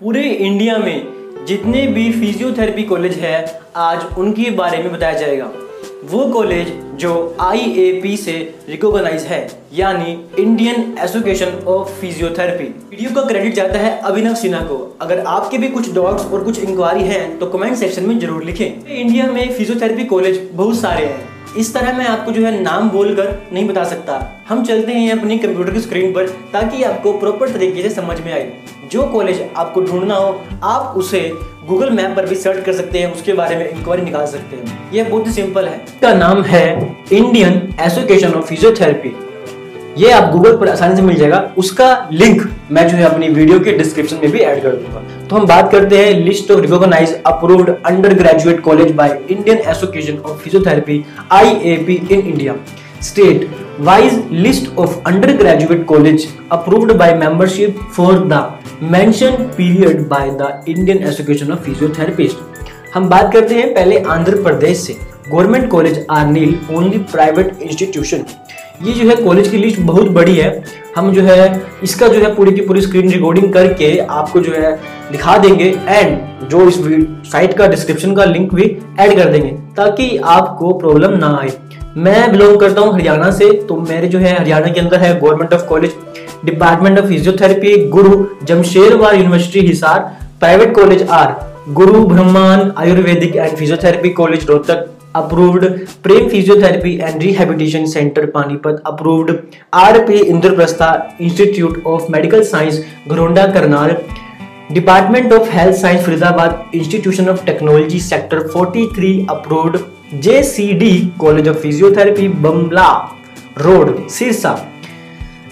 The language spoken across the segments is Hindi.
पूरे इंडिया में जितने भी फिजियोथेरेपी कॉलेज है, आज उनके बारे में बताया जाएगा। वो कॉलेज जो आईएपी से रिकॉग्नाइज है, यानी Indian association of physiotherapy video का क्रेडिट जाता है अभिनव सिन्हा को। अगर आपके भी कुछ डाउट्स और कुछ इंक्वायरी हैं तो कमेंट सेक्शन में ज़रूर लिखें। इंडिया में फिजियोथेरेपी कॉलेज बहुत सारे हैं। इस तरह मैं आपको जो है नाम बोलकर नहीं बता सकता। हम चलते हैं अपनी कंप्यूटर की स्क्रीन पर ताकि आपको प्रॉपर तरीके से समझ में आए। जो कॉलेज आपको ढूंढना हो, आप उसे गूगल मैप पर भी सर्च कर सकते हैं, उसके बारे में इंक्वायरी निकाल सकते हैं। यह बहुत ही सिंपल है। इसका नाम है इंडियन एसोसिएशन ऑफ़ फिजियोथेरेपी ये आप गूगल पर आसानी से मिल जाएगा। उसका लिंक मैं जो है अपनी वीडियो के डिस्क्रिप्शन में भी ऐड कर दूँगा। तो हम बात करते हैं list of recognise approved undergraduate college by Indian association of physiotherapy IAP in India state wise list of undergraduate college approved by membership for the mention period by the Indian association of physiotherapist हम बात करते हैं पहले आंध्र प्रदेश से। Government college are nil only private institution ये जो है कॉलेज की लिस्ट बहुत बड़ी है। हम जो है, इसका जो है पूरी की पूरी स्क्रीन रिकॉर्डिंग करके आपको जो है दिखा देंगे एंड जो इस साइट का डिस्क्रिप्शन का लिंक भी ऐड कर देंगे ताकि आपको प्रॉब्लम ना आए। मैं बिलोंग करता हूँ हरियाणा से तो मेरे जो है हरियाणा के अंदर है government of college department of physiotherapy Guru Jambheshwar university Hisar private college are, Guru Brahman ayurvedic and physiotherapy college Rohtak. Approved Prem physiotherapy and rehabilitation centre Panipat approved R P Indraprastha institute of medical science Gharaunda Karnal department of health science Faridabad institution of technology sector 43 approved J C D college of physiotherapy Bamla road Sirsa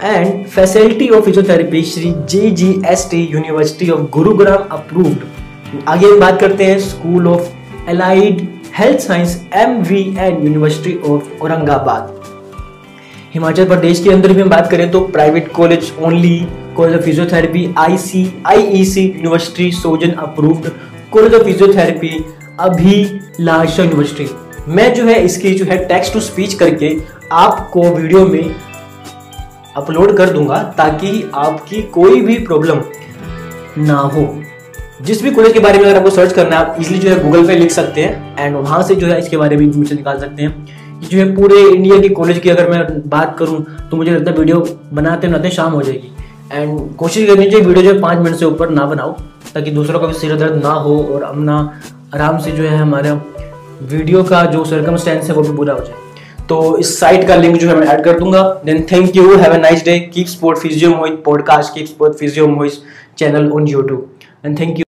and facility of physiotherapy Shri J G S T university of Gurugram approved आगे हम बात करते हैं school of allied health science M V N university of Aurangabad Himachal Pradesh के अंदर भी हम बात करें तो private college only college of physiotherapy I C I E C university Solan approved college of physiotherapy Abhilashi university मैं जो है इसकी जो है टेक्स्ट टू स्पीच करके आपको वीडियो में अपलोड कर दूँगा ताकि आपकी कोई भी प्रॉब्लम ना हो। जिस भी कॉलेज के बारे में अगर आपको सर्च करना है, आप इजिली जो है गूगल पे लिख सकते हैं एंड वहाँ से जो है इसके बारे में इन्फॉर्मेशन निकाल सकते हैं जो है पूरे इंडिया के कॉलेज की अगर मैं बात करूँ तो मुझे लगता है वीडियो बनाते बनाते शाम हो जाएगी। एंड कोशिश करनी चाहिए वीडियो जो है पाँच मिनट से ऊपर ना बनाओ, ताकि दूसरों का भी सिर दर्द ना हो और हम ना आराम से जो है हमारा वीडियो का जो सर्कमस्टेंस है वो भी पूरा हो जाए। तो इस साइट का लिंक जो है मैं ऐड कर दूँगा। Then thank you have a nice day keep support physio Mohit podcast keep support physio Mohit channel on YouTube and thank you